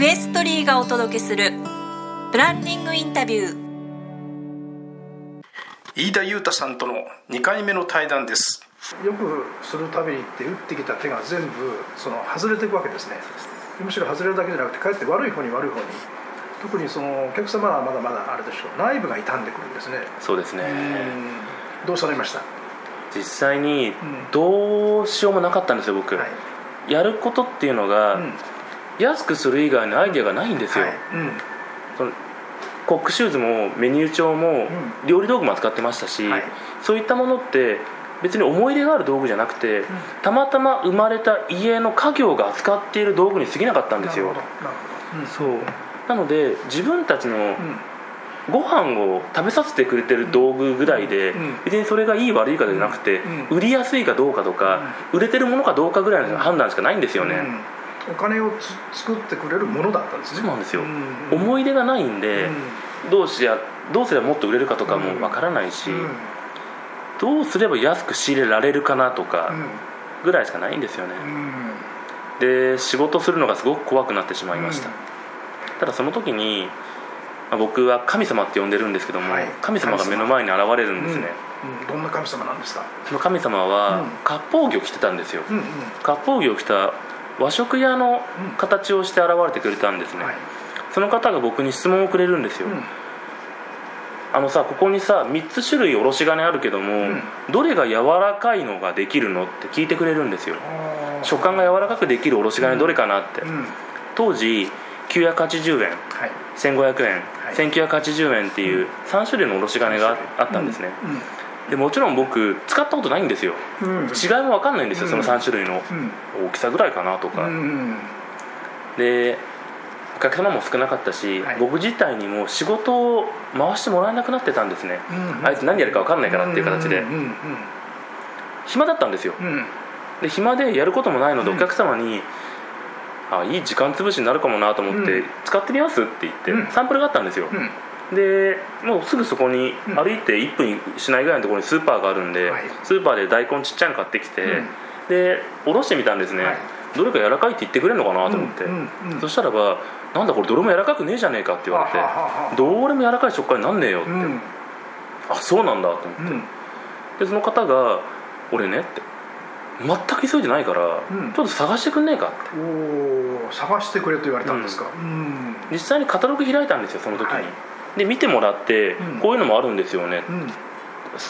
クエストリーがお届けするブランディングインタビュー。飯田裕太さんとの2回目の対談です。よくするたびにって打ってきた手が全部その外れていくわけですね。むしろ外れるだけじゃなくてかえって悪い方に悪い方に。特にそのお客様はまだまだあれでしょう。内部が傷んでくるんですね。そうですね。どうされました？実際にどうしようもなかったんですよ僕、はい、やることっていうのが、うん、安くする以外のアイデアがないんですよ、はい。うん、そのコックシューズもメニュー帳も料理道具も扱ってましたし、はい、そういったものって別に思い入れがある道具じゃなくて、うん、たまたま生まれた家の家業が扱っている道具に過ぎなかったんですよ。そう。なので自分たちのご飯を食べさせてくれてる道具ぐらいで、別にそれがいい悪いかじゃなくて、売りやすいかどうかとか、売れてるものかどうかぐらいの判断しかないんですよね、お金を作ってくれるものだったんですね。そうなんですよ、思い出がないんで、どうしやどうすればもっと売れるかとかもわからないし、どうすれば安く仕入れられるかなとかぐらいしかないんですよね、で仕事するのがすごく怖くなってしまいました、ただその時にまあ、僕は神様って呼んでるんですけども、はい、神様が目の前に現れるんですね、うん。うん、どんな神様なんですか？その神様は割烹着を着てたんですよ、うんうん、割烹着を着た和食屋の形をして現れてくれたんですね、はい、その方が僕に質問をくれるんですよ、あのさここにさ3つ種類おろし金あるけども、どれが柔らかいのができるのって聞いてくれるんですよ。食感が柔らかくできるおろし金どれかなって、当時980円、はい、1500円、はい、1980円っていう3種類のおろし金があったんですね、うん。うん、でもちろん僕使ったことないんですよ、うん、違いも分かんないんですよその3種類の。大きさぐらいかなとか、でお客様も少なかったし、はい、僕自体にも仕事を回してもらえなくなってたんですね、あいつ何やるか分かんないからっていう形で、暇だったんですよ、で暇でやることもないのでお客様に、あいい時間潰しになるかもなと思って、使ってみますって言って、サンプルがあったんですよ、でもうすぐそこに歩いて1分しないぐらいのところにスーパーがあるんで、スーパーで大根ちっちゃいの買ってきて、でおろしてみたんですね、どれか柔らかいって言ってくれるのかなと思って、そしたらば「なんだこれどれも柔らかくねえじゃねえか」って言われて「どれも柔らかい食感になんねえよ」って、あそうなんだと思って、でその方が「俺ね」って。全く急いでないから、うん、ちょっと探してくんねえかって。おお探してくれと言われたんですか、うん、実際にカタログ開いたんですよその時に、はい、で見てもらって、うん、こういうのもあるんですよね、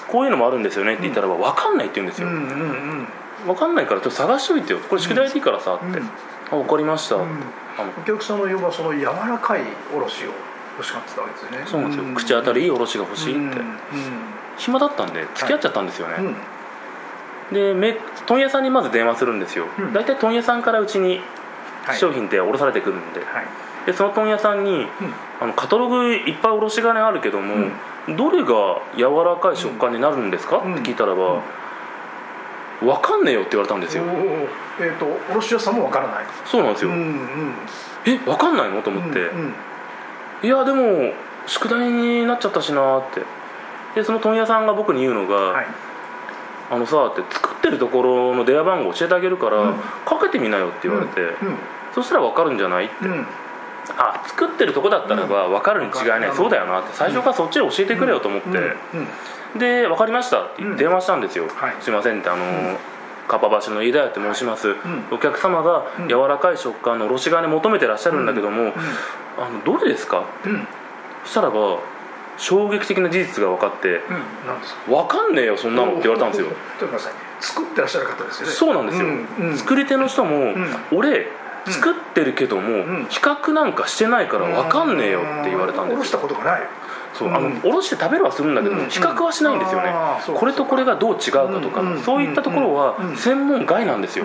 こういうのもあるんって言ったら分かんないって言うんですよ、うんうんうん、分かんないからちょっと探しといてよ。これ宿題でいいからさって、あ分かりました、お客さんの要はその柔らかいおろしを欲しかったわけですね。そうなんですよ、口当たりいいおろしが欲しいって、暇だったんで付き合っちゃったんですよね、はい。で問屋さんにまず電話するんですよ、うん、大体問屋さんからうちに商品って卸されてくるんで。はい、でその問屋さんに、うん、あのカタログいっぱいおろし金あるけども、うん、どれが柔らかい食感になるんですか、って聞いたらば、分かんねえよって言われたんですよ。えっ、ー、と卸屋さんも分からない。そうなんですよ、うんうん、え分かんないの？と思って、うんうん、いやでも宿題になっちゃったしなって。でその問屋さんが僕に言うのが、はい。あのさって作ってるところの電話番号教えてあげるから、うん、かけてみなよって言われて、うん、そしたら分かるんじゃない？って、うん、あ作ってるとこだったらば分かるに違いない、そうだよなって。最初からそっちで教えてくれよと思って、で分かりましたって電話したんですよ、はい、すいませんってあのーかっぱ橋の飯田屋って申します、はいお客様が柔らかい食感のおろし金求めてらっしゃるんだけども、あのどれですか、そしたらば衝撃的な事実が分かって、うん、分かんねえよそんなのって言われたんですよ。作ってらっしゃる方ですよね。そうなんですよ、うん。うん、作り手の人も、俺作ってるけども、比較なんかしてないから分かんねえよって言われたんですおろしたことがないそうあのおろして食べるはするんだけども、比較はしないんですよね、これとこれがどう違うかとか、そういったところは専門外なんですよ、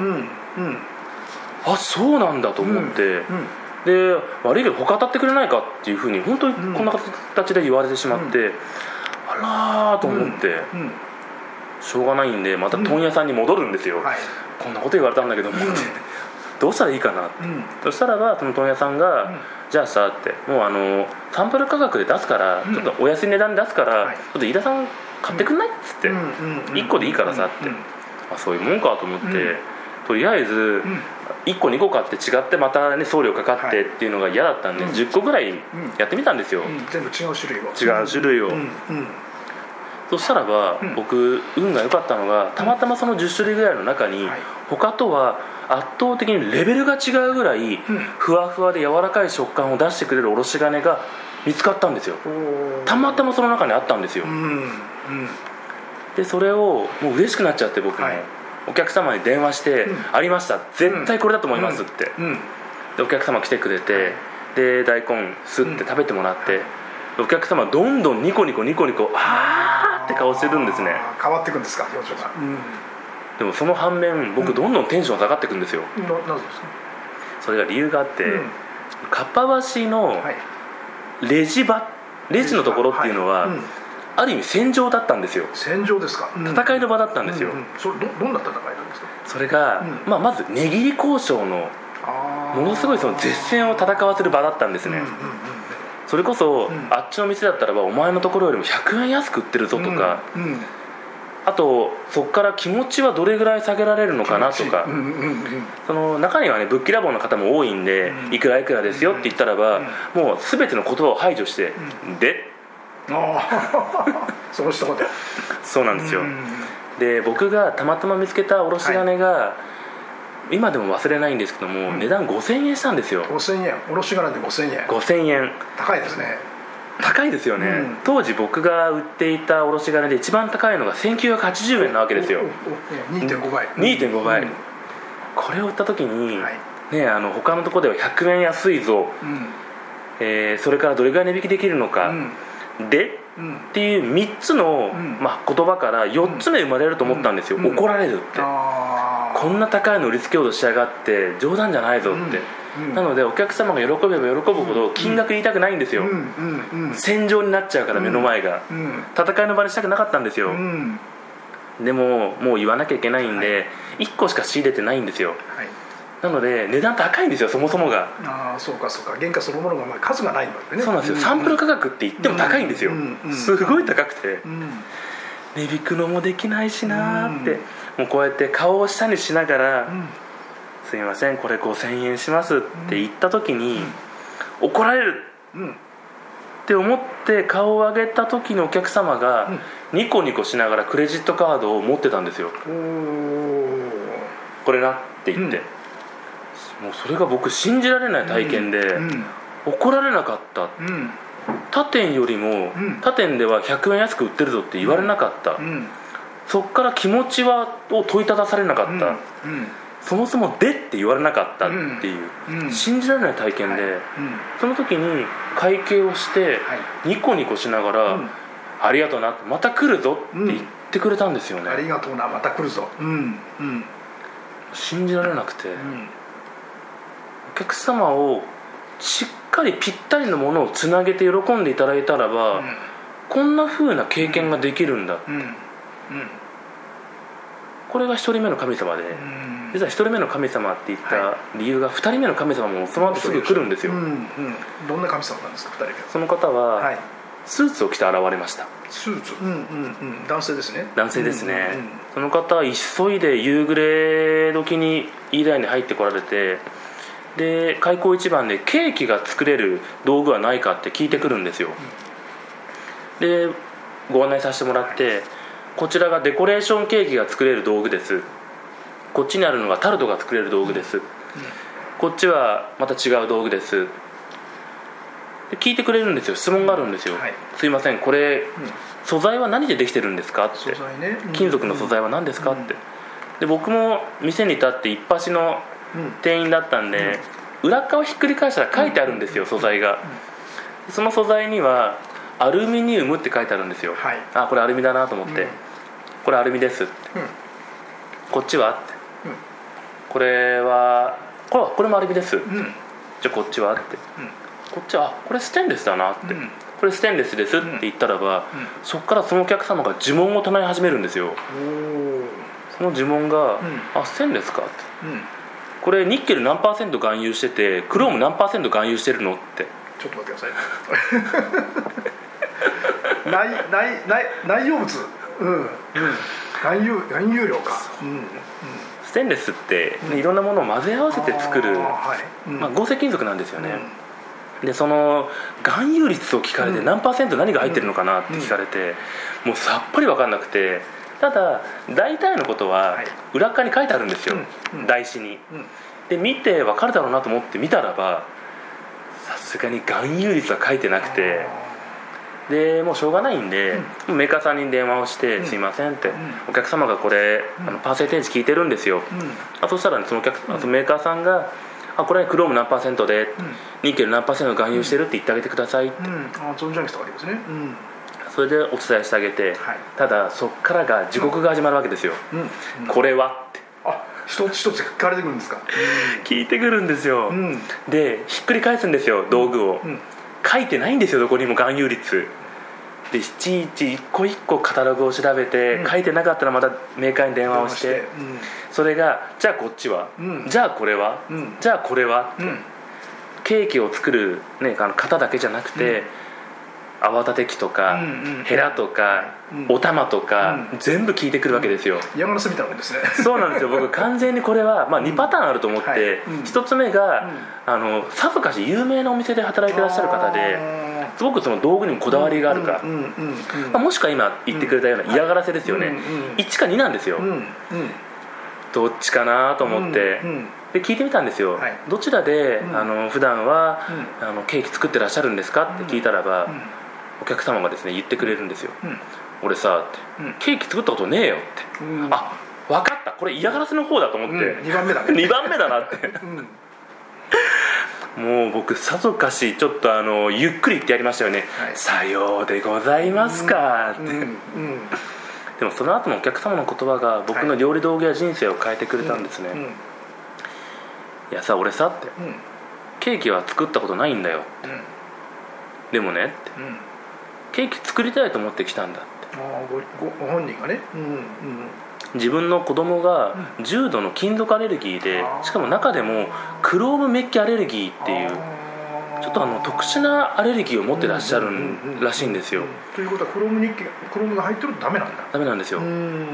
あそうなんだと思って、で悪いけど他当たってくれないかっていうふうに本当にこんな形で言われてしまって、うん、あらーと思って、うん、しょうがないんでまた問屋さんに戻るんですよ、はい、こんなこと言われたんだけども、どうしたらいいかなって、そしたらばその問屋さんが、じゃあさってもうあのサンプル価格で出すから、ちょっとお安い値段で出すから、ちょっと飯田さん買ってくんない？っつって、1個でいいからさって、あそういうもんかと思って、とりあえず、1個2個買って違ってまたね送料かかってっていうのが嫌だったんで、うん。10個ぐらいやってみたんですよ、うん。全部違う種類を。違う種類を。うん。うん。そしたらば、うん。僕運が良かったのがたまたまその10種類ぐらいの中に、はい。他とは圧倒的にレベルが違うぐらい、ふわふわで柔らかい食感を出してくれるおろし金が見つかったんですよ。たまたまその中にあったんですよ、うんうん。でそれをもう嬉しくなっちゃって僕も、はい。お客様に電話して「うん。ありました。絶対これだと思います」って、うん。でお客様来てくれて、で大根すって食べてもらって、お客様どんどんニコニコニコニコあーって顔してるんですね。変わっていくんですか表情が。うんでもその反面僕どんどんテンション下がっていくんですよ。ななぜですか？それが理由があって、うん。かっぱ橋のはい。レジ場レジのところっていうのは、いん。ある意味戦場だったんですよ。戦場ですか？うん。戦いの場だったんですよ、うんうんそれどどんな戦いなんですか？それが、うん。まあ、まず値切り交渉のものすごいその絶戦を戦わせる場だったんですね、うんうんうんそれこそ、ん。あっちの店だったらばお前のところよりも100円安く売ってるぞとか、うん。うんあとそこから気持ちはどれぐらい下げられるのかなとか、うんうんうん。その中にはねぶっきらぼうの方も多いんで、うん。いくらいくらですよって言ったらば、もう全ての言葉を排除して、で。ああ その一言。そうなんですよ、うん。で僕がたまたま見つけたおろし金が、今でも忘れない。んですけども、値段5000円したんですよ5000円卸金で5000円5000円高いですね高いですよね、うん。当時僕が売っていたおろし金で一番高いのが1980円なわけですよ。おおお2.5倍2.5倍、うんこれを売った時に、はいね、あの他のところでは100円安いぞ、うんえーそれからどれぐらい値引きできるのか、でうん。っていう3つの、ん。まあ、言葉から4つ目生まれると思ったんですよ、うん。怒られるって、こんな高いの売りつけようとしやがって冗談じゃないぞって、なのでお客様が喜べば喜ぶほど金額言いたくないんですよ、戦場になっちゃうから目の前が、うん。戦いの場にしたくなかったんですよ、うん。でももう言わなきゃいけないんで、1個しか仕入れてないんですよ。はいなので値段高いんですよそもそもが、ああそうかそうか。原価そのものがまあ数がないのでね。そうなんですよ、サンプル価格って言っても高いんですよ、うん。うん。すごい高くて、うん。値引くのもできないしなーって、うん。もうこうやって顔を下にしながら、うん。すいませんこれ5000円しますって言った時に、怒られる。うん。って思って顔を上げた時のお客様が、ニコニコしながらクレジットカードを持ってたんですよ。これなって言って、もうそれが僕信じられない体験で、うん。怒られなかった。うん。他店よりも、うん。他店では100円安く売ってるぞって言われなかった、うん。そっから気持ちはを問いただされなかった、うん。そもそも「で」って言われなかったっていう、うん。信じられない体験で、うん。その時に会計をして、はニコニコしながら、うん。ありがとうなまた来るぞって言ってくれたんですよね、ありがとうなまた来るぞ。うん。うん。信じられなくて、うん。お客様をしっかりぴったりのものをつなげて喜んでいただいたらば、こんな風な経験ができるんだ、うん。うん。これが1人目の神様で、うん。実は1人目の神様って言った理由が2人目の神様もその後すぐ来るんですよ、うんうん。どんな神様なんですか二人その方はははい。スーツを着て現れました。スーツ？うんうんうん。男性ですね。男性ですね、うんうん。その方は急いで夕暮れ時に飯田屋に入ってこられてで開口一番でケーキが作れる道具はないかって聞いてくるんですよ、でご案内させてもらってこちらがデコレーションケーキが作れる道具です。こっちにあるのがタルトが作れる道具です、こっちはまた違う道具です。で聞いてくれるんですよ。質問があるんですよ、はい。すいませんこれ、素材は何でできてるんですか？って。素材ね。うん。金属の素材は何ですか？って。で僕も店に立って一発のうん店員だったんで、裏側ひっくり返したら書いてあるんですよ素材が。その素材にはアルミニウムって書いてあるんですよ、はい。あこれアルミだなと思って、うん。これアルミです。ってうん。こっちは？って、うん。これはこれこれもアルミです、うん。じゃあこっちは？って、こっちはあこれステンレスだなって、うん。これステンレスですって言ったらば、そこからそのお客様が呪文を唱え始めるんですよ。その呪文が「ん。あステンレスか」って。うんこれニッケル何パーセント含有しててクローム何パーセント含有してるのって。ちょっと待ってください。内内内内容物。うん。うん。含有含有量か。う。んうん。ステンレスって、ねいろんなものを混ぜ合わせて作る、はい。うん。まあ、合成金属なんですよね、でその含有率を聞かれてうん。何パーセント何が入ってるのかなって聞かれて、もうさっぱり分かんなくてただ大体のことははい。裏っ側に書いてあるんですよ、うんうん。台紙に。うん。で見て分かるだろうなと思って見たらばさすがに含有率は書いてなくて。でもうしょうがないんで、メーカーさんに電話をして「うん。すいません」って、ん。お客様がこれ、あのパーセンテージ聞いてるんですよ」うん。あそしたら、ね、そのお客、あそのメーカーさんが「あこれはクローム何パーセントで、ニッケル何パーセント含有してるって言ってあげてください」って、うん。あ存じ上げてたわけですね。うんそれでお伝えしてあげて、はい。ただそっからが地獄が始まるわけですよ、うん。これはって。あ一つ一つ聞かれてくるんですか？聞いてくるんですよ、うん。でひっくり返すんですよ道具を、うん。書いてないんですよどこにも含有率。でいちいち一個一個カタログを調べて、うん。書いてなかったらまたメーカーに電話をして。うん。それがじゃあこっちは、うん。じゃあこれは、うん。じゃあこれは、うん。ケーキを作る、ね、あの型だけじゃなくて、泡立て器とか、うんうんヘラとか、うん。お玉とか、うん。全部聞いてくるわけですよ、嫌がらせみたいなもんですね。そうなんですよ。僕 完全にこれは、まあ、2パターンあると思って、はい。うん。1つ目が、あのさぞかし有名なお店で働いてらっしゃる方ですごくその道具にもこだわりがあるか、うんうんうんまあ、もしくは今言ってくれたような嫌がらせですよね、うんうん1か2なんですよ、どっちかなと思って、で聞いてみたんですよ、はい。どちらで、うん。あの普段は、あのケーキ作ってらっしゃるんですかって聞いたらば、うんお客様がですね言ってくれるんですよ、うん。俺さって、うん。ケーキ作ったことねえよって、うん。あ分かった。これ嫌がらせの方だと思って、うん。二番目だね。2番目だなって。うん。もう僕さぞかしちょっとあのゆっくり言ってやりましたよね、はい。さようでございますかって、でもその後のお客様の言葉が僕の料理道具や人生を変えてくれたんですね、うん。いやさ俺さって。うん。ケーキは作ったことないんだようん。でもねって。うんケーキ作りたいと思ってきたんだって。ああごごご本人がね。うんうん。自分の子供が重度の金属アレルギーでしかも中でもクロームメッキアレルギーっていうちょっとあの特殊なアレルギーを持ってらっしゃるらしいんですよ。うんということはクローム日記クロームが入ってるとダメなんだ。ダメなんですよ。うん。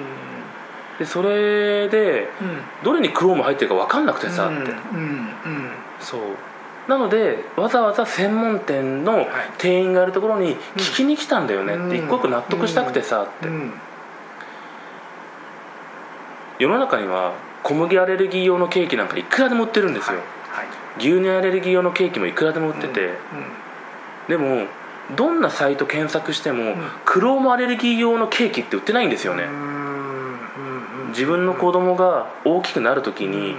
でそれでどれにクローム入ってるか分かんなくてさってそうなのでわざわざ専門店の店員がいるところに聞きに来たんだよねって一個一個納得したくてさって。うん世の中には小麦アレルギー用のケーキなんかいくらでも売ってるんですよ。はい。牛乳アレルギー用のケーキもいくらでも売ってて。でもどんなサイト検索してもクロームアレルギー用のケーキって売ってないん。ですよね自分の子供が大きくなる時に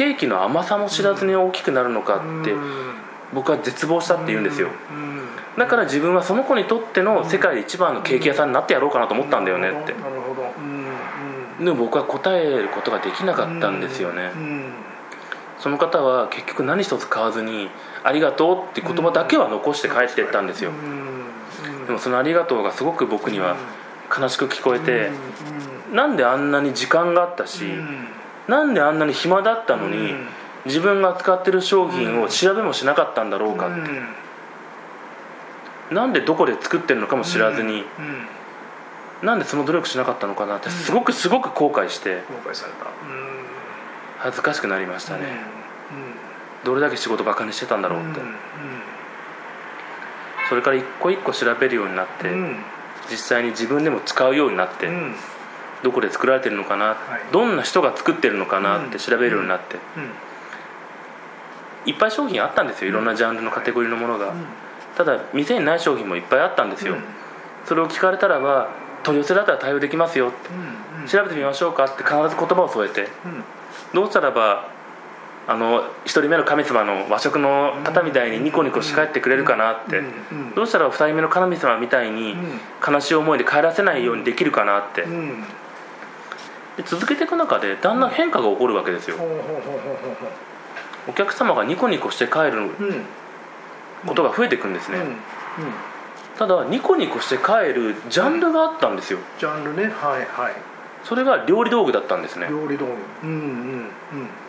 ケーキの甘さも知らずに大きくなるのかって僕は絶望したって言うんですよ。うん。だから自分はその子にとっての世界で一番のケーキ屋さんになってやろうかなと思ったんだよねって。でも僕は答えることができなかったんですよね。うん。その方は結局何一つ買わずに「ありがとう」って言葉だけは残して帰っていったんですよ。うん。でもその「ありがとう」がすごく僕には悲しく聞こえてうん。なんであんなに時間があったしうんなんであんなに暇だったのにうん。自分が使ってる商品を調べもしなかったんだろうかって。うん。なんでどこで作ってるのかも知らずにうん。なんでその努力しなかったのかなってすごくすごく後悔して後悔された。うん。恥ずかしくなりましたね。うどれだけ仕事バカにしてたんだろうって。それから一個一個調べるようになってうん。実際に自分でも使うようになってうんどこで作られてるのかな、い。どんな人が作ってるのかなってうん。調べるようになって、いっぱい商品あったんですよいろんなジャンルのカテゴリーのものが、ただ店にない商品もいっぱいあったんですよ、うん。それを聞かれたらば取り寄せだったら対応できますよって、うん。調べてみましょうかって必ず言葉を添えて。うん。どうしたらばあの一人目の神様の和食の方みたいにニコニコして帰ってくれるかなって、どうしたら二人目の神様みたいにん。悲しい思いで帰らせないようにできるかなって、続けていく中でだんだん変化が起こるわけですよ。お客様がニコニコして帰るううん。うんことが増えていくんですね、うん。ただニコニコして帰るジャンルがあったんですよ。ジャンルね。はいはい。それが料理道具だったんですね。料理道具。うんうん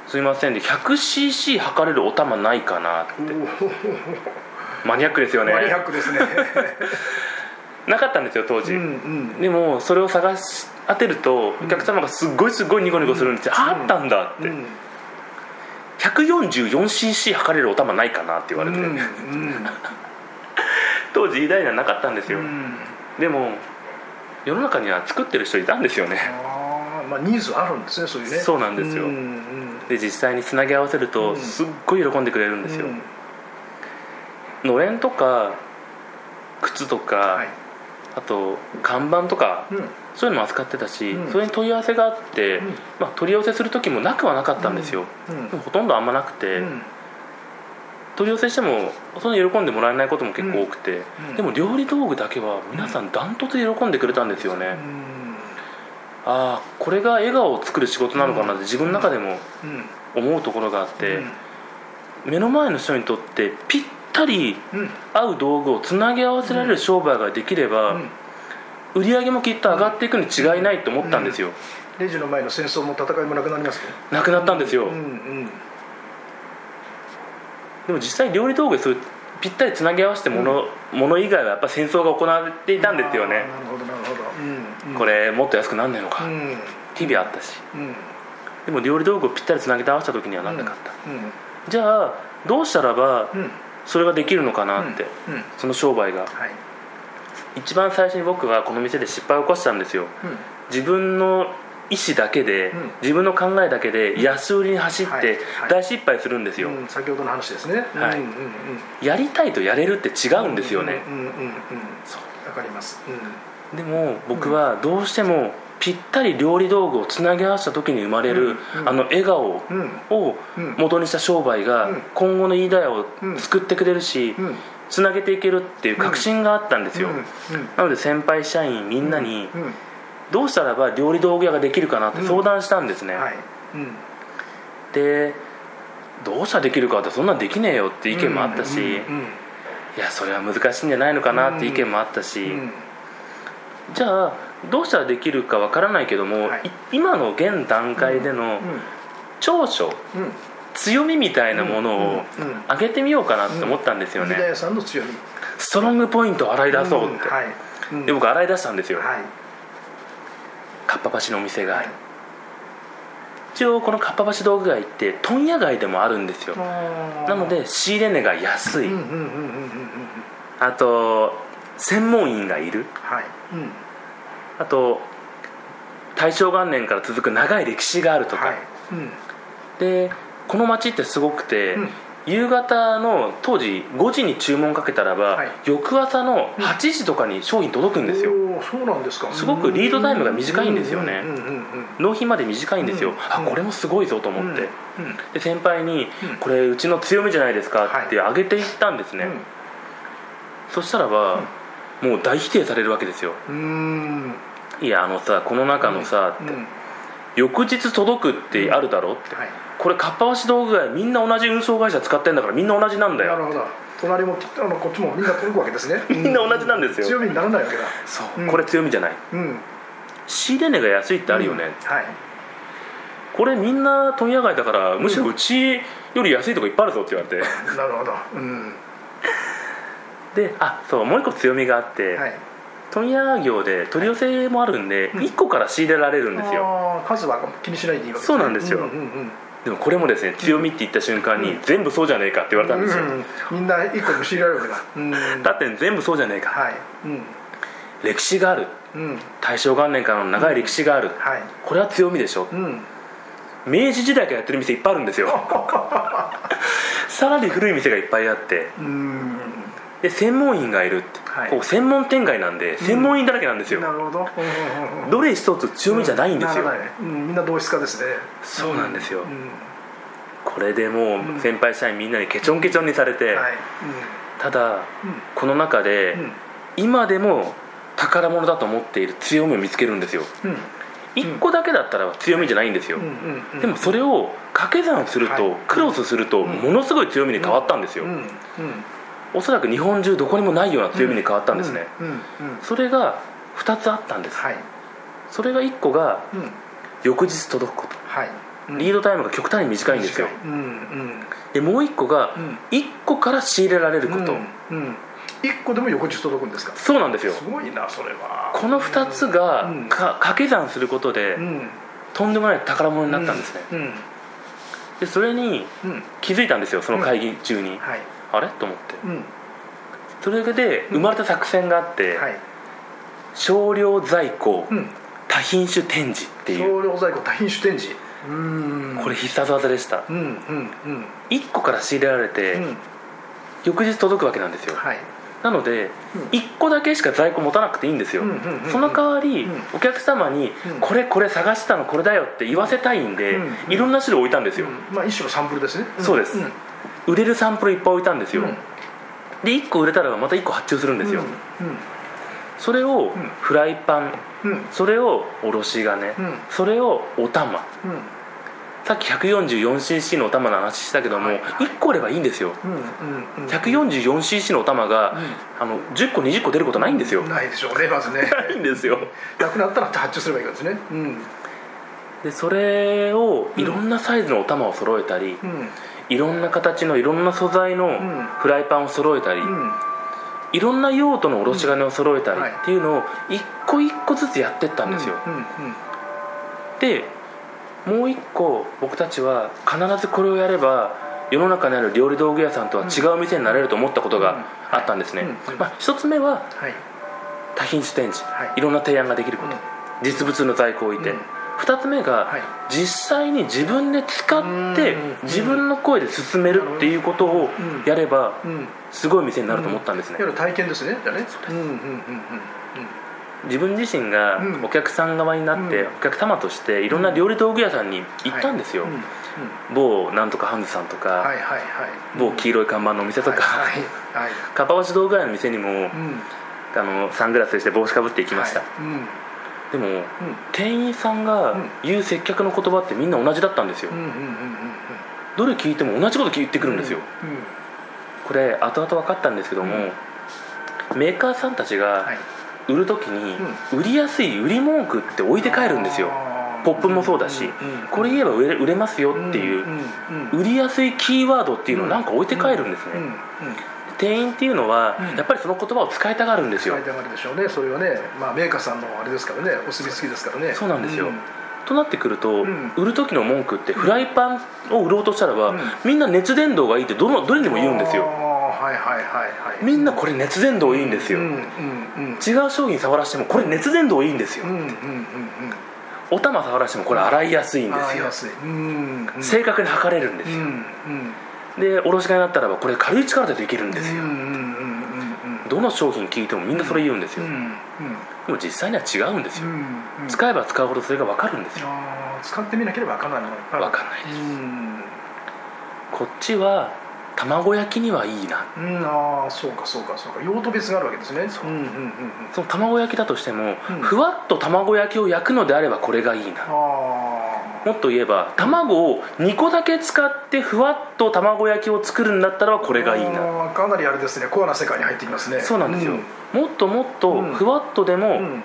すいませんで 100cc 測れるお玉ないかなって。うんマニアックですよね。マニアックですね。なかったんですよ当時、うんうん。でもそれを探し当てるとお客様がすっごいすっごいニコニコするんですよ、ああったんだって、144cc 測れるお玉ないかなって言われて、当時偉大にはなかったんですよ、でも世の中には作ってる人いたんですよね。あまあニーズあるんですねそういうね。そうなんですよ、で実際につなぎ合わせるとすっごい喜んでくれるんですよ、のれんとか靴とか、はい、あと看板とか、うん、そういうのも扱ってたし、うん、それに問い合わせがあって、うん、まあ、取り寄せする時もなくはなかったんですよ、でもほとんどあんまなくて、取り寄せしてもそんな喜んでもらえないことも結構多くて、でも料理道具だけは皆さんダントツで喜んでくれたんですよね、ああこれが笑顔を作る仕事なのかなって自分の中でも思うところがあって、目の前の人にとってピッたり合う道具をつなぎ合わせられる商売ができれば、売り上げもきっと上がっていくに違いないと思ったんですよ、レジの前の戦争も戦いもなくなりますね。なくなったんですよ、うんうん、でも実際料理道具そういうぴったりつなぎ合わせてもの,、もの以外はやっぱ戦争が行われていたんですよね。なるほどなるほど、うんうん、これもっと安くなんねえのか、うん、日々あったし、うん、でも料理道具をぴったりつなげて合わせた時にはなんなかった、じゃあどうしたらば、それができるのかなって、その商売が、はい、一番最初に僕がこの店で失敗を起こしたんですよ、自分の意思だけで、自分の考えだけで安売りに走って大失敗するんですよ、先ほどの話ですね、はい、やりたいとやれるって違うんですよね。わかります、でも僕はどうしてもぴったり料理道具をつなぎ合わせた時に生まれる、あの笑顔を元にした商売が今後の飯田屋を救ってくれるし、つなげていけるっていう確信があったんですよ、なので先輩社員みんなにどうしたらば料理道具屋ができるかなって相談したんですね、でどうしたらできるかってそんなんできねえよって意見もあったし、いやそれは難しいんじゃないのかなって意見もあったし、じゃあどうしたらできるかわからないけども、はい、今の現段階での長所、うん、強みみたいなものを上げてみようかなって思ったんですよね、うん、さんの強み。ストロングポイントを洗い出そうって、はい、で僕洗い出したんですよ、はい、かっぱ橋のお店が、一応このかっぱ橋道具街って問屋街でもあるんですよ。なので仕入れ値が安い。あと専門員がいる、はい。うん。あと大正元年から続く長い歴史があるとか、はい。うん、でこの町ってすごくて、うん、夕方の当時5時に注文かけたらば、はい、翌朝の8時とかに商品届くんですよ、うん、そうなんですか。すごくリードタイムが短いんですよね。納品まで短いんですよ、あこれもすごいぞと思って、で先輩に、これうちの強みじゃないですか」ってあげていったんですね、そしたらば、もう大否定されるわけですよ。いやあのさこの中のさ、って、翌日届くってあるだろって、これかっぱ橋道具街みんな同じ運送会社使ってんだからみんな同じなんだよ。なるほど。隣もあのこっちもみんな届くわけですね。みんな同じなんですよ、強みにならないわけだ。そう、これ強みじゃない、うん、仕入れ値が安いってあるよね、はい。これみんな問屋街だからむしろうちより安いとこいっぱいあるぞって言われて。なるほど、うん、であそうもう一個強みがあって、はい。問屋業で取り寄せもあるんで、1個から仕入れられるんですよ。数は気にしないでいいわけです、ね、そうなんですよ、うんうんうん、でもこれもですね強みって言った瞬間に、全部そうじゃねえかって言われたんですよ、うんうん、みんな1個も仕入れられるわけだ、うん、だって全部そうじゃねえか、はい。うん、歴史がある、うん、大正元年からの長い歴史がある、はい、これは強みでしょ、うん、明治時代からやってる店いっぱいあるんですよ。さらに古い店がいっぱいあって。うんで専門員がいる。って、はい、こう専門店街なんで専門員だらけなんですよ、うん、なるほど、どれ一つ強みじゃないんですよ、うん、みんな同質化ですね。そうなんですよ、これでもう先輩社員みんなにケチョンケチョンにされて、はい、ただ、この中で、今でも宝物だと思っている強みを見つけるんですよ、1個だけだったら強みじゃないんですよ、でもそれを掛け算すると、クロスするとものすごい強みに変わったんですよ、おそらく日本中どこにもないような強みに変わったんですね、それが2つあったんです、はい、それが1個が翌日届くこと、はい。リードタイムが極端に短いんですよ、うんうん、でもう1個が1個から仕入れられること、うんうん、1個でも翌日届くんですか？そうなんですよ。すごいなそれは。この2つが掛け算することで、うん。とんでもない宝物になったんですね、うんでそれにうん。気づいたんですよその会議中に、はいあれ？と思って。うん。それで生まれた作戦があって、はい。少量在庫、うん。多品種展示っていう。少量在庫多品種展示？うん。これ必殺技でした。うんうんうん。1個から仕入れられて、うん。翌日届くわけなんですよ。はい。なので、うん。1個だけしか在庫持たなくていいんですよ、うんうんうんうん。その代わり、うん。お客様に、うん。これこれ探したのこれだよって言わせたいんで、うんうん。いろんな種類置いたんですよ、うん。まあ一種のサンプルですね。そうです。ん売れるサンプルいっぱい置いたんですよ、うん。で1個売れたらまた1個発注するんですよ、それをフライパンうん。うんそれをおろし金、うん。それをお玉。うん。さっき 144cc のお玉の話したけども、はいはい。1個あればいいんですよ。うんうんうん。144cc のお玉が、あの10個20個出ることないんですよ、ないでしょうねまずね。ないんですよ。なくなったら発注すればいいわけですね。うん。でそれをいろんなサイズのお玉を揃えたり、うんいろんな形のいろんな素材のん。フライパンを揃えたり、うん。いろんな用途のおろし金を揃えたりっていうのを一個一個ずつやってったんですよ、でもう一個僕たちは必ずこれをやれば世の中にある料理道具屋さんとは違う店になれると思ったことがあったんですね、まあ、一つ目ははい。多品種展示、はい。い、ろんな提案ができること、うん。実物の在庫を置いて、うん二つ目が、はい。実際に自分で使ってうん自分の声で進めるっていうことをうん。やればうん。すごい店になると思ったんですね、体験ですねじゃあね。うんうんうんうん自分自身がうん。お客さん側になってうん。お客様としていろんな料理道具屋さんに行ったんですよ、某なんとかハンズさんとか、某黄色い看板のお店とか、かっぱ橋道具屋の店にも、うん。あのサングラスして帽子かぶって行きました、はいうん。でも、店員さんが言う接客の言葉ってみんな同じだったんですよ、うんうんうんうんうん。どれ聞いても同じこと言ってくるんですよ、うんこれ後々分かったんですけども、メーカーさんたちがはい。売る時に売りやすい売り文句って置いて帰るんですよ。ポップもそうだし、うんうんこれ言えば売れますよっていう、んんうん売りやすいキーワードっていうのをなんか置いて帰るんですね、うんうん店員っていうのはうん。やっぱりその言葉を使いたがるんですよ、使いたがるでしょうね。それはね、まあ、メーカーさんのあれですからね。お墨付きですからね。そうなんですよ。うん。となってくると、ん。売る時の文句ってフライパンを売ろうとしたらば、うん。みんな熱伝導がいいってどのどれにも言うんですあよーはいはいはいはい。みんなこれ熱伝導いいんですよ、うんうんうん。違う商品触らしてもこれ熱伝導いいんですよ、うんうんうんうん。お玉触らしてもこれ洗いやすいんですよ。うんうん。正確に測れるんですよ、うんうんでおろし金になったらばこれ軽い力でできるんですよ、どの商品聞いてもみんなそれ言うんですよ、でも実際には違うんですよ、使えば使うほどそれが分かるんですよ。使ってみなければ分からない分か。んないです。うん。こっちは卵焼きにはいいな。うんああそうかそうかそうか。用途別があるわけですね。う。んうんうんうん。その卵焼きだとしても、うん。ふわっと卵焼きを焼くのであればこれがいいな。あもっと言えば卵を2個だけ使ってふわっと卵焼きを作るんだったらこれがいいな。かなりあれですね。コアな世界に入ってきますね。そうなんですよ、もっともっとうん。ふわっとでうもん。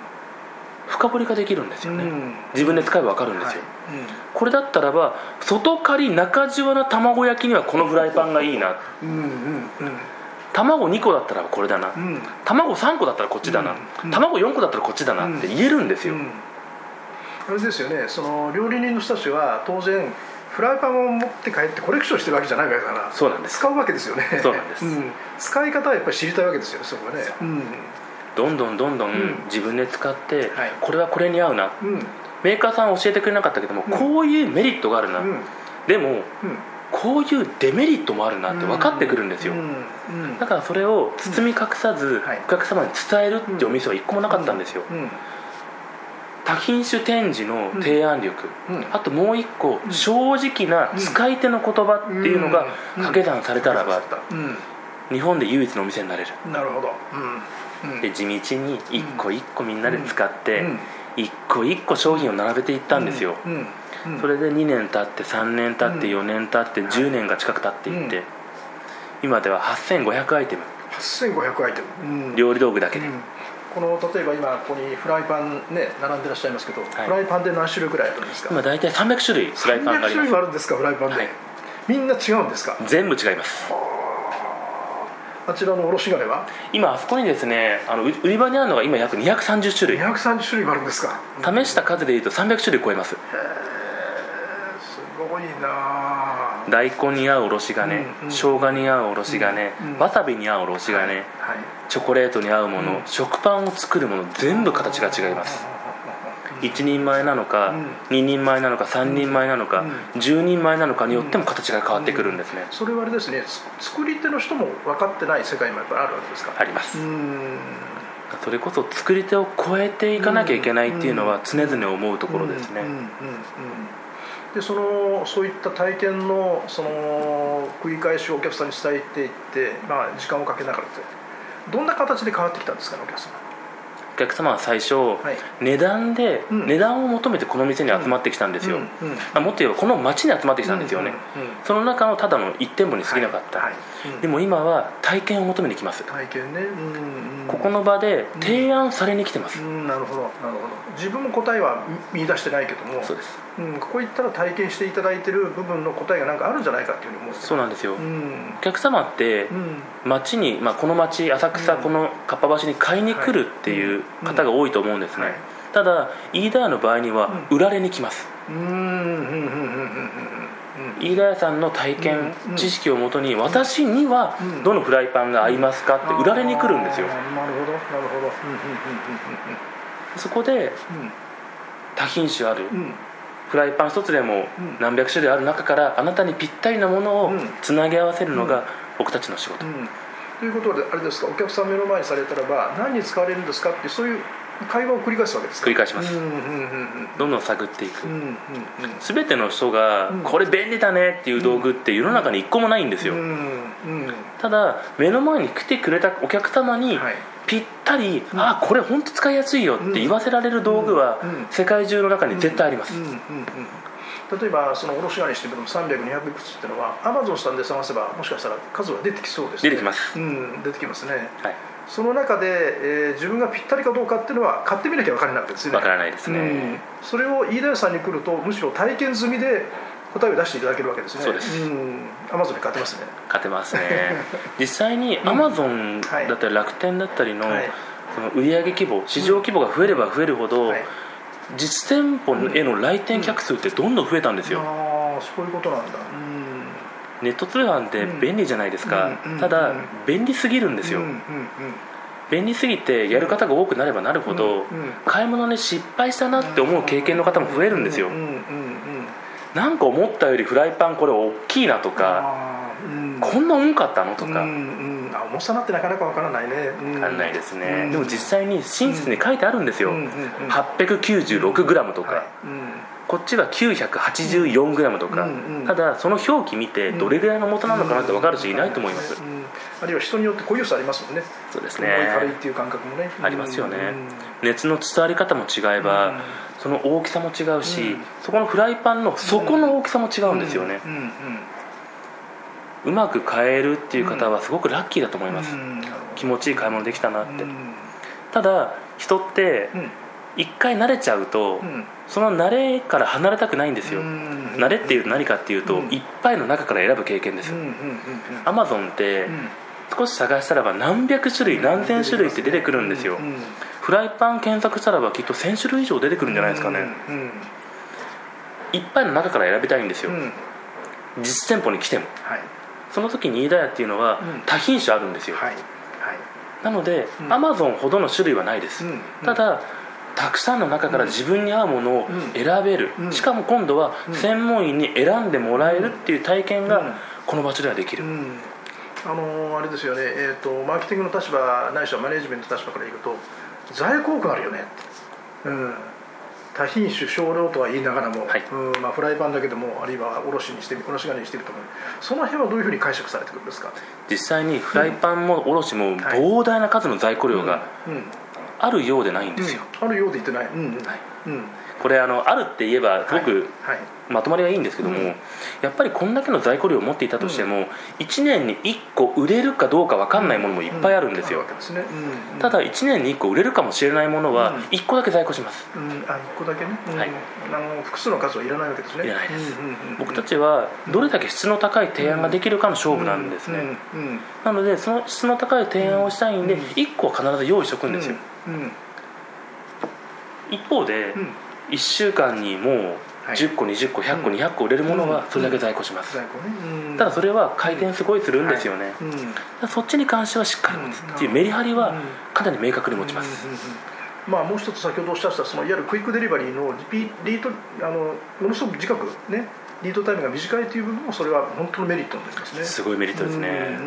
深掘りができるんですよね、うん。自分で使えば分かるんですよ、はい。これだったらば外刈り中じわな卵焼きにはこのフライパンがいいな。うんうんうん。卵2個だったらこれだな、うん。うん卵3個だったらこっちだな、うん。卵4個だったらこっちだなって言えるんですよ、うんあれですよねその料理人の人たちは当然フライパンを持って帰ってコレクションしてるわけじゃないわけだからそうなんです。使うわけですよね。そうなんです。ん。使い方はやっぱり知りたいわけですよねそこはね。う。ん。どんどんどんどんん。自分で使って、はい。これはこれに合うな。うん。メーカーさんは教えてくれなかったけども、こういうメリットがあるな、うん。でもうん。こういうデメリットもあるなって分かってくるんですよ、だからそれを包み隠さずはい。お客様に伝えるってお店は一個もなかったんですよ、うん多品種展示の提案力、うん。あともう一個、正直な使い手の言葉っていうのがうん。掛け算されたらば、う日本で唯一のお店になれる。んなるほど。うん。うん。で地道に一個一個みんなで使って、うん。一個一個商品を並べていったんですよ、うん。うん。それで2年経って3年経ってうん。4年経って10年が近く経っていって、うん。今では8500アイテム。8500アイテム。うん。料理道具だけで、うんこの例えば今ここにフライパンね並んでらっしゃいますけど、フライパンで何種類くらいあるんですか？今大体300種類フライパンがあ300り種類もまあるんですかフライパンで、はい。みんな違うんですか？す全部違います。あちらのおろし金は？今あそこにですねあの売り場にあるのが今約230種類。230種類もあるんですか？試した数でいうと300種類超えます。すごいな大根に合うおろし金、うんうん。生姜に合うおろし金、うんうんわさびに合うおろし金、はいチョコレートに合うもの、うん。食パンを作るもの全部形が違います。1人前なのか、うん。2人前なのか3人前なのか、うん。10人前なのかによっても形が変わってくるんですね、それはあれですねつ作り手の人も分かってない世界もやっぱりあるわけですかあります、うん。それこそ作り手を超えていかなきゃいけないっていうのは常々思うところですね、うんうんうんうんでそのそういった体験のその繰り返しをお客さんに伝えていって、まあ、時間をかけながらって。どんな形で変わってきたんですかねお客様。お客様は最初、い。値段で、うん。値段を求めてこの店に集まってきたんですよ、うんうんあもっと言えばこの町に集まってきたんですよね、その中のただの1店舗に過ぎなかった、はいはい。うん。でも今は体験を求めに来ます、体験ね、ここの場で提案されに来てます、うんなるほどなるほど。自分も答えは見見出してないけども。そうですうん、ここ行ったら体験していただいてる部分の答えが何かあるんじゃないかっていうふうに思うんですよ。そうなんですよ、うん。お客様ってうん。町に、まあ、この町浅草、うん。このかっぱ橋に買いに来るっていう方が多いと思うんですね、はい。ただ飯田屋の場合には売られに来ます、うんうんうんうんうんうん飯田屋さんの体験、うん知識をもとに私にはうん。どのフライパンが合いますかって売られに来るんですよ。なるほどなるほど。そこで多品種あるうんフライパン一つでもうん。何百種類ある中からあなたにぴったりなものをうん。つなぎ合わせるのうん。が僕たちの仕事、うん。ということであれですか？お客さん目の前にされたらば何に使われるんですかってそういう会話を繰り返すわけですか？繰り返します、どんどん探っていく、全ての人がうん。これ便利だねっていう道具って世の中に一個もないんですよ、うんうんただ目の前に来てくれたお客様にはい。ぴったり、あこれ本当使いやすいよって言わせられる道具はうんうん世界中の中に絶対あります、うんうんうん例えばその卸屋にしても300200いくつっていうのはアマゾンさんで探せばもしかしたら数は出てきそうですね。出てきます。うん出てきますね。はい。その中で、えー自分がぴったりかどうかっていうのは買ってみなきゃ分からないわけですよね。わからないですね。うん。それを飯田屋さんに来るとむしろ体験済みで答えを出していただけるわけですね。そうです。ん。アマゾンで買ってますね。勝てますね。実際にアマゾンだったり楽天だったりの,、はい。その売上規模市場規模が増えれば増えるほど、はい。実店舗への来店客数ってどんどん増えたんですよ、ああそういうことなんだ。うん。ネット通販って便利じゃないですか、うんうんただ、うん。便利すぎるんですよ、うん便利すぎてやる方が多くなればなるほど、買い物に失敗したなって思う経験の方も増えるんですよ、なんか思ったよりフライパンこれ大きいなとか、うん。こんな重かったのとか、うんうん、あ重さなんてなかなかわからないね、うん、分かんないですね、うん。でも実際に真実に書いてあるんですよ、うんうんうん 896g とか、はい。こっちは 984g とか、ただその表記見てどれぐらいの元なのかなって分かる人いないと思います、うん。あるいは人によってこういう差ありますもんね。そうです重い軽いねっていう感覚もね。ありますよね、うん。熱の伝わり方も違えば、うんその大きさも違うし、うん。そこのフライパンの底の大きさも違うんですよね、うまく買えるっていう方はすごくラッキーだと思います、うん。気持ちいい買い物できたなって、うん。ただ人ってうん。一回慣れちゃうと、うん。その慣れから離れたくないんですよ、うん。慣れっていうと何かっていうと、うん。いっぱいの中から選ぶ経験です、うんうんうんアマゾンって、うん。少し探したらば何百種類何千種類って出てくるんですよ、うんフライパン検索したらばきっと1000種類以上出てくるんじゃないですかね、うんいっぱいの中から選びたいんですよ、うん。うん実店舗に来ても。はい。その時に飯田屋っていうのはうん。多品種あるんですよ、はい。はい。なので、うん。アマゾンほどの種類はないです、うん。ただたくさんの中から自分に合うものをうん。選べる、うん。しかも今度はうん。専門員に選んでもらえるっていう体験うん。がこの場所ではできる、うん。あのあれですよね、えー、とマーケティングの立場ないしはマネジメントの立場から言うと在庫多くなるよね、うん、多品種少量とは言いながらも、はい。うん。まあ、フライパンだけでもあるいは卸にして卸金にしてみてもその辺はどういうふうに解釈されてくるんですか？実際にフライパンも卸も膨大な数の在庫量がうん。うん。あるようでないんですよ、うん。あるようで言ってない、うん。うん。はい。うんこれあのあるって言えばすごくはいまとまりはいいんですけども、うん、やっぱりこんだけの在庫量を持っていたとしても、うん、1年に1個売れるかどうか分かんないものもいっぱいあるんですよ、ただ1年に1個売れるかもしれないものは1個だけ在庫します、うん、あ1個だけね、はい、あの複数の数はいらないわけですね。いらないです、僕たちはどれだけ質の高い提案ができるかの勝負なんですね、なのでその質の高い提案をしたいんで1個は必ず用意しておくんですよ、一方で、1週間にもう10個20個100個200個売れるものはそれだけ在庫します、ただそれは回転すごいするんですよね、そっちに関してはしっかり持つっていうメリハリはかなり明確に持ちます、まあ、もう一つ先ほどおっしゃったそのいわゆるクイックデリバリーのリリートあのものすごく短くねリードタイムが短いという部分もそれは本当のメリットになりますね。すごいメリットですね、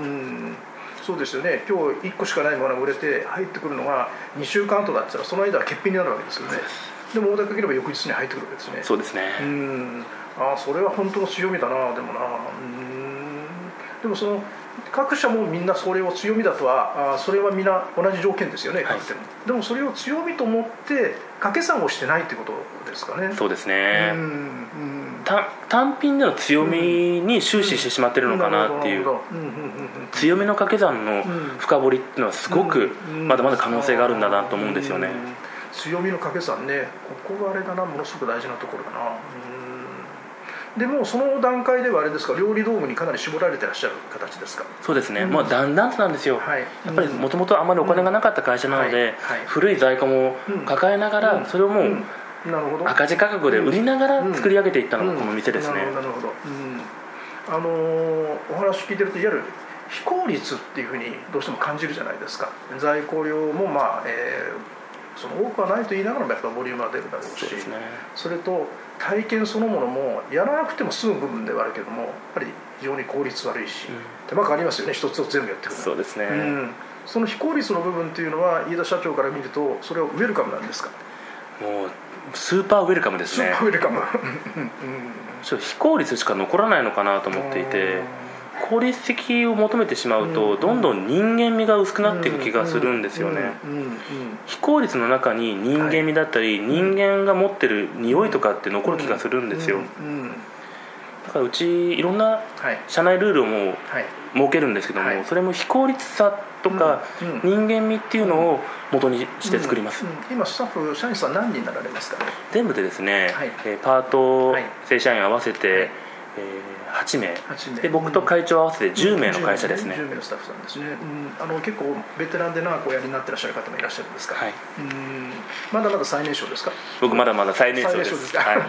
そうですよね。今日1個しかないものが売れて入ってくるのが2週間後だったらその間は欠品になるわけですよねでもオーダーかければ翌日に入ってくるわけですね。そうですね。うん。ああそれは本当の強みだなでもな。うん。でもその各社もみんなそれを強みだとはあそれはみんな同じ条件ですよね、はい、でもそれを強みと思って掛け算をしてないってことですかね。そうですね。単品での強みに終始してしまってるのかなっていう。強みの掛け算の深掘りっていうのはすごくまだまだ可能性があるんだなと思うんですよね強みの掛け算ね。ここがあれだなものすごく大事なところだな。でもその段階ではあれですか料理道具にかなり絞られてらっしゃる形ですか？そうですね、うん、まあだんだんとなんですよ、はい、やっぱりもともとあまりお金がなかった会社なので、古い在庫も抱えながら、それをもう、赤字価格で売りながら作り上げていったのがこの店ですね、なるほど、あのー、お話聞いてるといわゆる非効率っていうふうにどうしても感じるじゃないですか。在庫量もまあ、えー、その多くはないと言いながらもやっぱボリュームは出るだろうしそ、ね,、れと体験そのものもやらなくても済む部分ではあるけどもやっぱり非常に効率悪いし、うん、手間かかりますよね一つを全部やってくるそうですね、うん、その非効率の部分っていうのは飯田社長から見るとそれはウェルカムなんですか？もうスーパーウェルカムですね。スーパーウェルカム、うん、非効率しか残らないのかなと思っていて効率的を求めてしまうと、どんどん人間味が薄くなっていく気がするんですよね。非効率の中に人間味だったり、人間が持ってる匂いとかって残る気がするんですよ。だからうちいろんな社内ルールをもう設けるんですけども、それも非効率さとか人間味っていうのを元にして作ります、今スタッフ社員さん何人になられますか？ね全部でですね、はい、パート、正社員合わせて、えー、8名 ,8 名。で僕と会長合わせて10名の会社ですね、10名のスタッフさんですね、うん、あの結構ベテランで長くおやりになってらっしゃる方もいらっしゃるんですか、はい、うん。まだまだ最年少ですか？僕まだまだ最年少です。はい、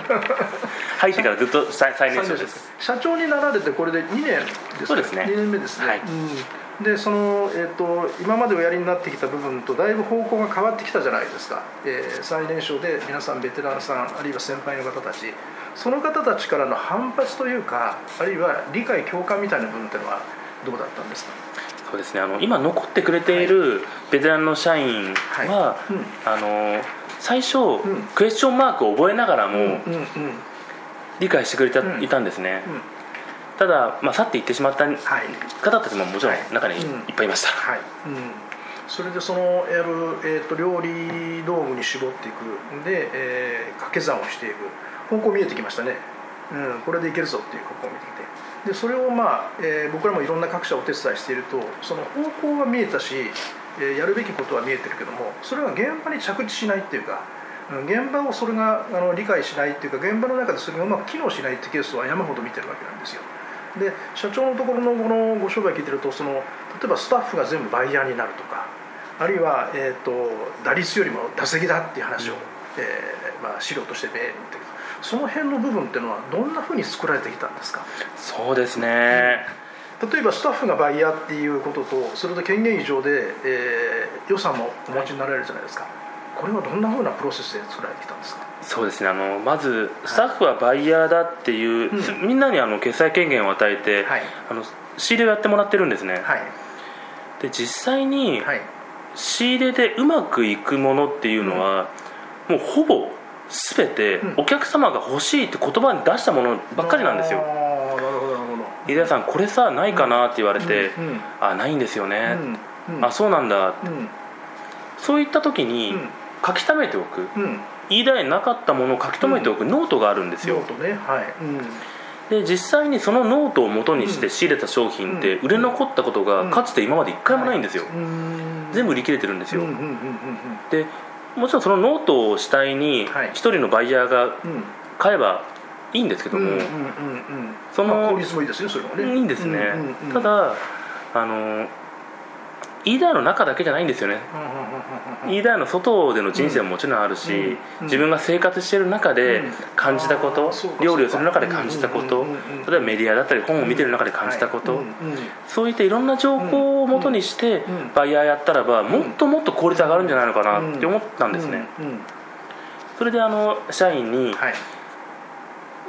入ってからずっと最最年少です。社長になられてこれで2年ですそうですね。2年目ですね、はい、うん。でその、えーと、今までおやりになってきた部分とだいぶ方向が変わってきたじゃないですか、えー、最年少で皆さんベテランさんあるいは先輩の方たちその方たちからの反発というかあるいは理解共感みたいな部分っていうのはどうだったんですか？そうですね。あの今残ってくれているベテランの社員は、はい。うん、あの最初、うん、クエスチョンマークを覚えながらも、うんうんうん、理解してくれていたん。ですね、ただ、まあ、去っていってしまった方たちももちろん中にいっぱいいました、はい。うん。それでそのやる、えーと、料理道具に絞っていく。んで、えー、掛け算をしていく方向見えてきましたね、うん、これでいけるぞっていう方向を見てきて。でそれをまあ、えー、僕らもいろんな各社お手伝いしているとその方向は見えたし、えー、やるべきことは見えてるけどもそれは現場に着地しないっていうか現場をそれがあの理解しないっていうか現場の中でそれがうまく機能しないってケースは山ほど見てるわけなんですよ。で社長のところのこのご商売聞いてるとその例えばスタッフが全部バイヤーになるとかあるいは、えーと、打率よりも打席だっていう話を、うん、えー、まあ、資料として見てその辺の部分っていうのはどんなふうに作られてきたんですか？そうですね、うん、例えばスタッフがバイヤーっていうこととそれと権限以上で、えー、予算もお持ちになられるじゃないですか、はい、これはどんなふうなプロセスで作られてきたんですか？そうですね。あのまずスタッフはバイヤーだっていう、はい、みんなにあの決済権限を与えて、はい、あの仕入れをやってもらってるんですね、はい、で実際に仕入れでうまくいくものっていうのは、もうほぼ全てお客様が欲しいって言葉に出したものばっかりなんですよ、飯田さんこれさないかなって言われて、うんうん、あないんですよね、うん、あそうなんだ、そういった時に書き溜めておく、飯田屋になかったものを書き留めておくノートがあるんですよ、ね。はい、うん。で実際にそのノートを元にして仕入れた商品って売れ残ったことがかつて今まで一回もないんですよ、全部売り切れてるんですよ、でもちろんそのノートを主体に一人のバイヤーが買えばいいんですけどもその効率もいいですねそれはね。いいんですね、ただあの飯田屋の中だけじゃないんですよね。飯田屋の外での人生ももちろんあるし、自分が生活している中で感じたこと、料理をする中で感じたこと、例えばメディアだったり本を見てる中で感じたこと、そういったいろんな情報をもとにしてバイヤーやったらばもっともっと効率上がるんじゃないのかなって思ったんですね、それであの社員に、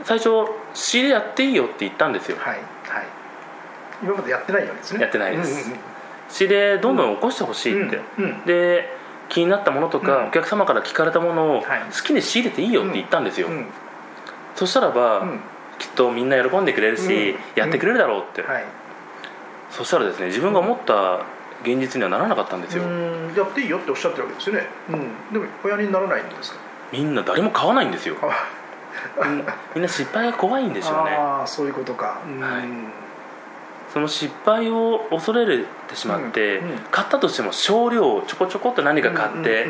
最初仕入れやっていいよって言ったんですよ。はい。はい。今までやってないわけですね。やってないです、指令どんどん起こしてほしいって、で気になったものとか、お客様から聞かれたものを好きに仕入れていいよって言ったんですよ、そしたらば、きっとみんな喜んでくれるし、やってくれるだろうって、そしたらですね自分が思った現実にはならなかったんですよ。やっていいよっておっしゃってるわけですよね、うん、でもおやりにならないんですか？みんな誰も買わないんですよ。みんな失敗が怖いんでしょうね。ああそういうことか、はいその失敗を恐れてしまって、うんうん、買ったとしても少量ちょこちょこっと何か買って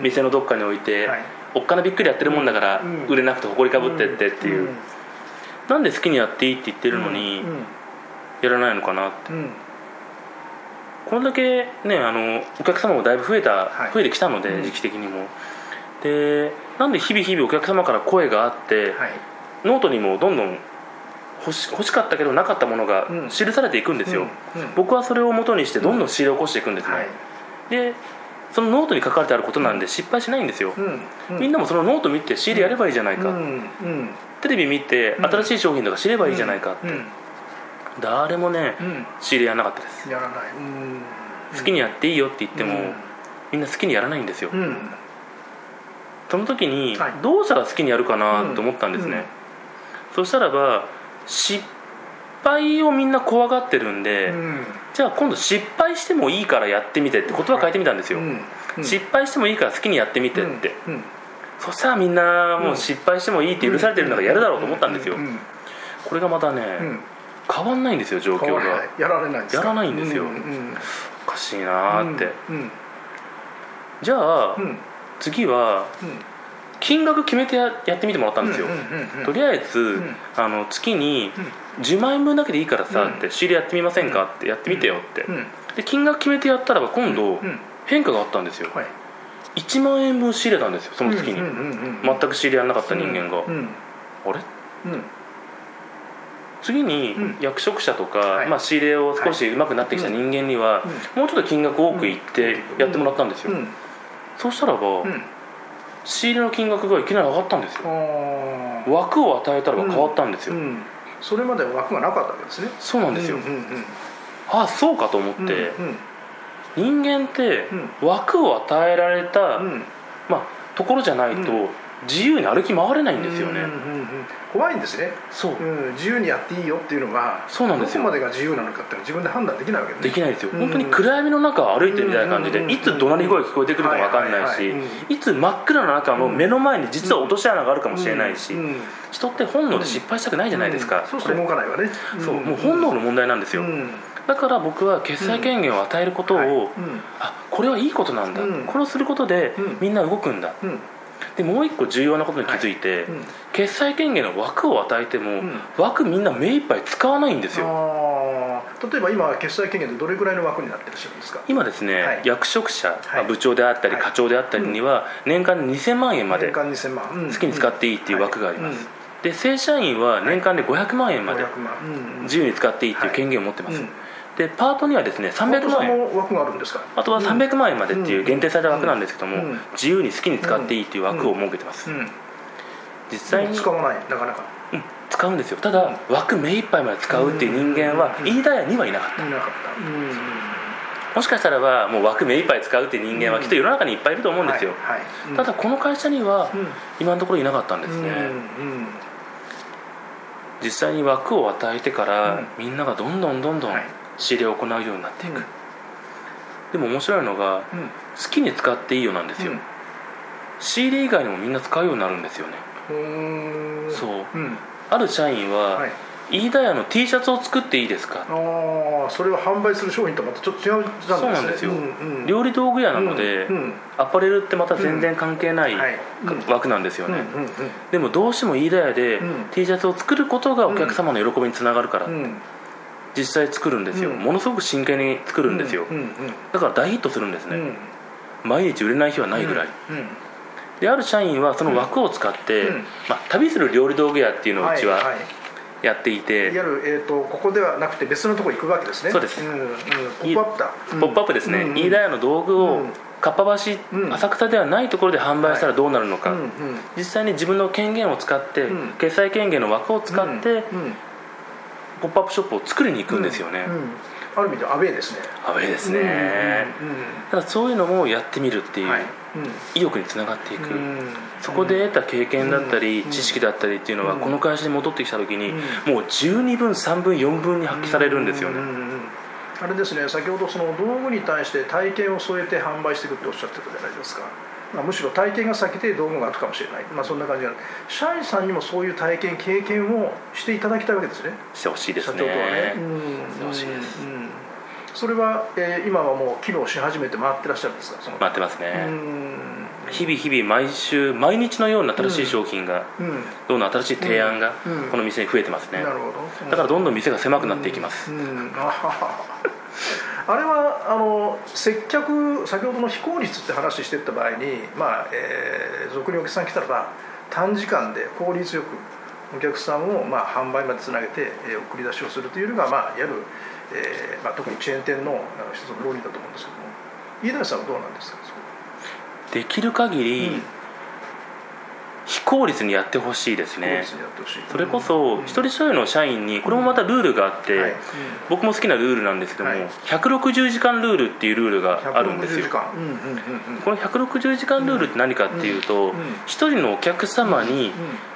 店のどっかに置いて、はい、おっかなびっくりやってるもんだから売れなくて埃かぶってってっていう、なんで好きにやっていいって言ってるのにやらないのかなって、これだけねあのお客様もだいぶ増えた、はい、増えてきたので時期的にも。でなんで日々日々お客様から声があって、はい、ノートにもどんどん欲し欲しかったけどなかったものが記されていくんですよ、僕はそれをもとにしてどんどん仕入れ起こしていくんですね、はい、でそのノートに書かれてあることなんで失敗しないんですよ、みんなもそのノート見て仕入れやればいいじゃないか、テレビ見て新しい商品とか知ればいいじゃないかって、誰もね、仕入れやらなかったです。やらない、好きにやっていいよって言っても、みんな好きにやらないんですよ、その時にどうしたら好きにやるかなと思ったんですね、そしたらば失敗をみんな怖がってるんで、うん、じゃあ今度失敗してもいいからやってみてって言葉変えてみたんですよ、失敗してもいいから好きにやってみてって、そしたらみんなもう失敗してもいいって許されてるのがやるだろうと思ったんですよ、これがまたね、変わんないんですよ状況が。やられないやらないんですよ、おかしいなって、じゃあ、次は、金額決めてやってみてもらったんですよ、とりあえず、あの月に10万円分だけでいいからさって仕入れやってみませんか？ってやってみてよって、で金額決めてやったらば今度変化があったんですよ、1万円分仕入れたんですよその月に、全く仕入れやらなかった人間が、あれ、次に役職者とか、まあ、仕入れを少しうまくなってきた人間には、もうちょっと金額多くいってやってもらったんですよ、そうしたらば、仕入れの金額がいきなり上がったんですよ。枠を与えたら変わったんですよ、うんうん、それまで枠がなかったわけですね。そうなんですよ、うんうんうん、ああそうかと思って、うんうん、人間って枠を与えられた、まあ、ところじゃないと、自由に歩き回れないんですよね、うんうんうん、怖いんですね。そう、うん、自由にやっていいよっていうのがそうなんですよ。どこまでが自由なのかって自分で判断できないわけで。できないですよ、本当に暗闇の中を歩いてるみたいな感じで、いつ怒鳴り声聞こえてくるかも分かんないし、いつ真っ暗な中の目の前に実は落とし穴があるかもしれないし、人って本能で失敗したくないじゃないですか、そうすると動かないわね、そう。もう本能の問題なんですよ、だから僕は決済権限を与えることを、あこれはいいことなんだ、これをすることでみんな動くんだ、でもう一個重要なことに気づいて、はい。うん、決済権限の枠を与えても、うん、枠みんな目いっぱい使わないんですよ。例えば今決済権限でどれぐらいの枠になってらっしゃるんですか？今ですね、はい、役職者、はい、部長であったり課長であったりには年間2000万円まで好きに使っていいっていう枠があります、で正社員は年間で500万円まで自由に使っていいっていう権限を持ってます、でパートにはですね300万円。枠があるんですか？あとは300万円までっていう限定された枠なんですけども、自由に好きに使っていいっていう枠を設けてます、実際に使わないなかなか、うん、使うんですよ。ただ、枠目いっぱいまで使うっていう人間は飯田屋にはいなかった。いなかった。もしかしたらばもう枠目いっぱい使うっていう人間はきっと世の中にいっぱいいると思うんですよ、ただこの会社には今のところいなかったんですね、実際に枠を与えてから、みんながどんどんどんどん仕入れを行うようになっていく、うん、でも面白いのが、うん、好きに使っていいよなんですよ、仕入れ以外にもみんな使うようになるんですよね。そう、うん、ある社員は、はい。飯田屋の T シャツを作っていいですか？ああそれは販売する商品とまたちょっと違うじゃん。ですねそうなんですよ、うんうん、料理道具屋なので、うんうん、アパレルってまた全然関係ない枠なんですよね、でもどうしても飯田屋で T シャツを作ることがお客様の喜びにつながるから、実際作るんですよ、ものすごく真剣に作るんですよ、だから大ヒットするんですね、毎日売れない日はないぐらい、である社員はその枠を使って、まあ、旅する料理道具屋っていうのをうちはやっていて、いわゆる、えーと、ここではなくて別のとこ行くわけですね。そうです、うんうん、ポップアップだ、ポップアップですね、うんうん、飯田屋の道具を、かっぱ橋、うん、浅草ではないところで販売したらどうなるのか、はい。うんうん、実際に自分の権限を使って、うん、決済権限の枠を使って、ポップアップショップを作りに行くんですよね、ある意味でアウェーですね。アウェーですね、ただそういうのもやってみるっていう、はい、意欲につながっていく、そこで得た経験だったり、知識だったりっていうのは、この会社に戻ってきた時に、もう十二分3分4分に発揮されるんですよね、あれですね先ほどその道具に対して体験を添えて販売していくっておっしゃってたじゃないですか、まあ、むしろ体験が先で道具があるかもしれない、まあ、そんな感じで社員さんにもそういう体験経験をしていただきたいわけですね。してほしいですね。社長とはね、うん、してほしいです、うん。それは、えー、今はもう機能し始めて回ってらっしゃるんですか？回ってますね。日々日々毎週毎日のような新しい商品が、うん、どんどん新しい提案がこの店に増えてますね、なるほど。だからどんどん店が狭くなっていきます、あれはあの接客先ほどの非効率って話してた場合にまあ、えー、俗にお客さん来たらば短時間で効率よくお客さんを、まあ、販売までつなげて、えー、送り出しをするというのが、まあ、いわゆるえーまあ、特にチェーン店の一つの論理だと思うんですけども。飯田さんはどうなんですかできる限り、うん、非効率にやってほしいですね。それこそ、一人一人の社員にこれもまたルールがあって、うんはい、僕も好きなルールなんですけども、はい、160時間ルールっていうルールがあるんですよ。この160時間ルールって何かっていうと一、人のお客様に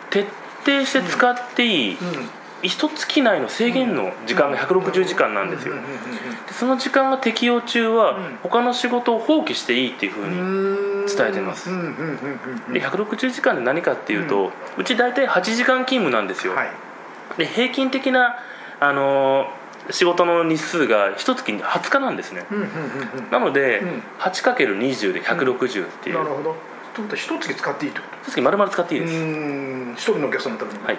徹底して使っていい、一月内の制限の時間が160時間なんですよ。その時間が適用中は他の仕事を放棄していいっていうふうに伝えてます。で160時間で何かっていうとうち大体8時間勤務なんですよ。で平均的なあの仕事の日数が一月に20日なんですね。なので 8×20 で160っていう。なるほど。ということは一月使っていいってこと？一月丸々使っていいです。一人のお客さんのために。はい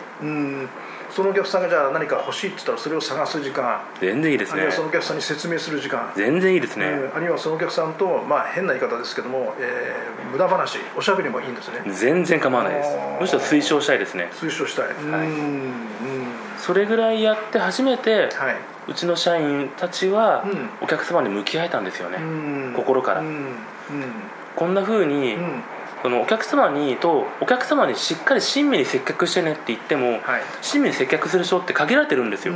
そのお客さんがじゃあ何か欲しいって言ったらそれを探す時間。全然いいですね。あるいはそのお客さんに説明する時間。全然いいですね、あるいはそのお客さんと、まあ、変な言い方ですけども、えー、無駄話おしゃべりもいいんですね。全然構わないです。むしろ推奨したいですね。推奨したい、はい、うんそれぐらいやって初めて、はい、うちの社員たちはお客様に向き合えたんですよね、心から、こんなふうに、そのお客様にとお客様にしっかり親身に接客してねって言っても、はい、親身に接客する人って限られてるんですよ。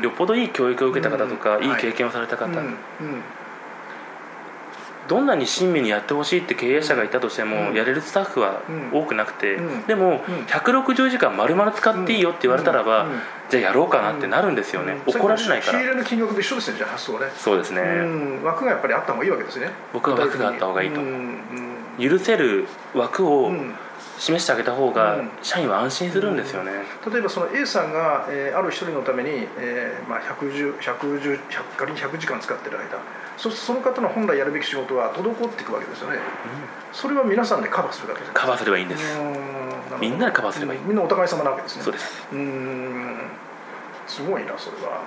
よっぽどいい教育を受けた方とか、いい経験をされた方、どんなに親身にやってほしいって経営者がいたとしても、やれるスタッフは多くなくて、でも、160時間丸々使っていいよって言われたらば、じゃあやろうかなってなるんですよね、怒られないから。仕入れの金額と一緒ですねじゃあ発想ね。そうですね、枠がやっぱりあった方がいいわけですね。僕は枠があった方がいいと、許せる枠を、示してあげた方が社員は安心するんですよね、うん、例えばその A さんが、えー、ある一人のために、えーまあ、110, 110仮に100時間使ってる間そその方の本来やるべき仕事は滞っていくわけですよね、うん、それは皆さんでカバーするわけですカバーすればいいんです。みんなでカバーすればいい、みんなお互い様なわけですね。そうです。うん。すごいなそれは、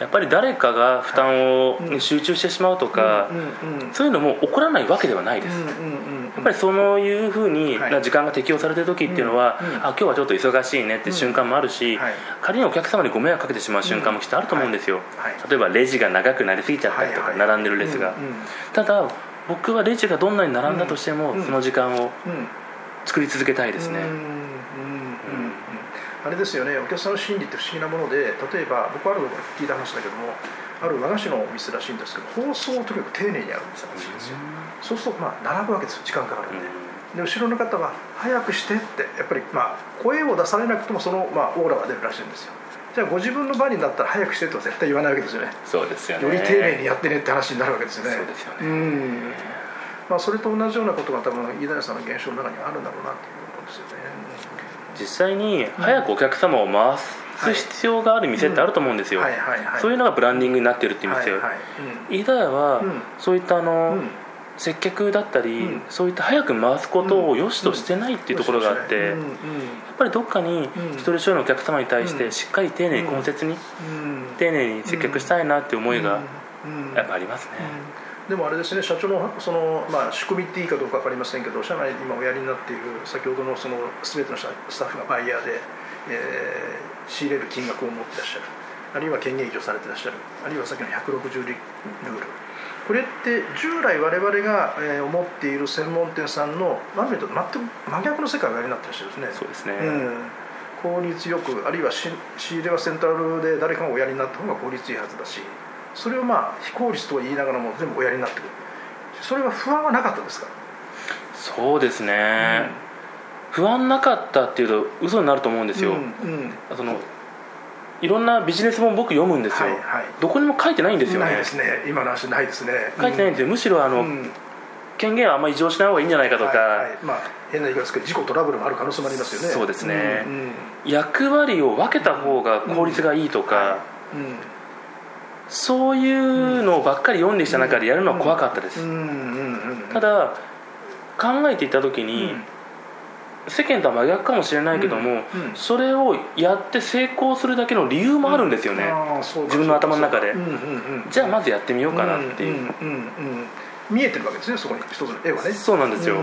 やっぱり誰かが負担を集中してしまうとか、そういうのも起こらないわけではないです、やっぱりそういうふうにな時間が適用されてる時っていうのは、あ今日はちょっと忙しいねって瞬間もあるし、仮にお客様にご迷惑かけてしまう瞬間もきっとあると思うんですよ、例えばレジが長くなりすぎちゃったりとか、並んでる列が、ただ僕はレジがどんなに並んだとしても、その時間を作り続けたいですね、あれですよねお客さんの心理って不思議なもので例えば僕あるの聞いた話だけどもある和菓子のお店らしいんですけど包装をとにかく丁寧にやる店らしいんですよそうするとまあ並ぶわけですよ時間かかるんで。で後ろの方は「早くして」ってやっぱりまあ声を出されなくてもそのまあオーラが出るらしいんですよ。じゃあご自分の場になったら早くしてとは絶対言わないわけですよね。そうですよね。より丁寧にやってねって話になるわけですよね。そうですよね。まあ、それと同じようなことが多分飯田屋さんの現象の中にはあるんだろうなという思うんですよね実際に早くお客様を回す必要がある店ってあると思うんですよ。そういうのがブランディングになってるって言いますよ飯田屋はそういったあの、接客だったり、うん、そういった早く回すことを良しとしてないっていうところがあって、やっぱりどっかに一人一人のお客様に対してしっかり丁寧に根節に、丁寧に接客したいなっていう思いがやっぱありますね。でもあれですね社長のその、まあ、仕組みっていいかどうか分かりませんけど社内で今おやりになっている先ほどのその全てのスタッフがバイヤーで、えー、仕入れる金額を持ってらっしゃる。あるいは権限移譲されてらっしゃる。あるいはさっきの160ルール。これって従来我々が思っている専門店さんの何と全く真逆の世界をやりになってらっしゃるんですね。そうですね、うん、効率よくあるいは仕入れはセントラルで誰かがおやりになった方が効率いいはずだしそれをまあ非効率とは言いながらも全部おやりになってくる。それは不安はなかったですか？そうですね、うん、不安なかったっていうと嘘になると思うんですよ、うん、そのいろんなビジネス本僕読むんですよ、はいはい、どこにも書いてないんですよね。ないですね。今の話ないですね。書いてないんですよ、むしろあの、権限はあんまり異常しない方がいいんじゃないかとか、はいはい、まあ、変な言い方ですけど事故トラブルもある可能性もありますよね。そうですね、うんうん、役割を分けた方が効率がいいとか、うん、そういうのばっかり読んできた中でやるのは怖かったです、ただ考えていた時に、世間とは真逆かもしれないけども、うんうん、それをやって成功するだけの理由もあるんですよね、うん、自分の頭の中で、じゃあまずやってみようかなっていう,、見えてるわけですねそこに。一つの絵はね。そうなんですよ、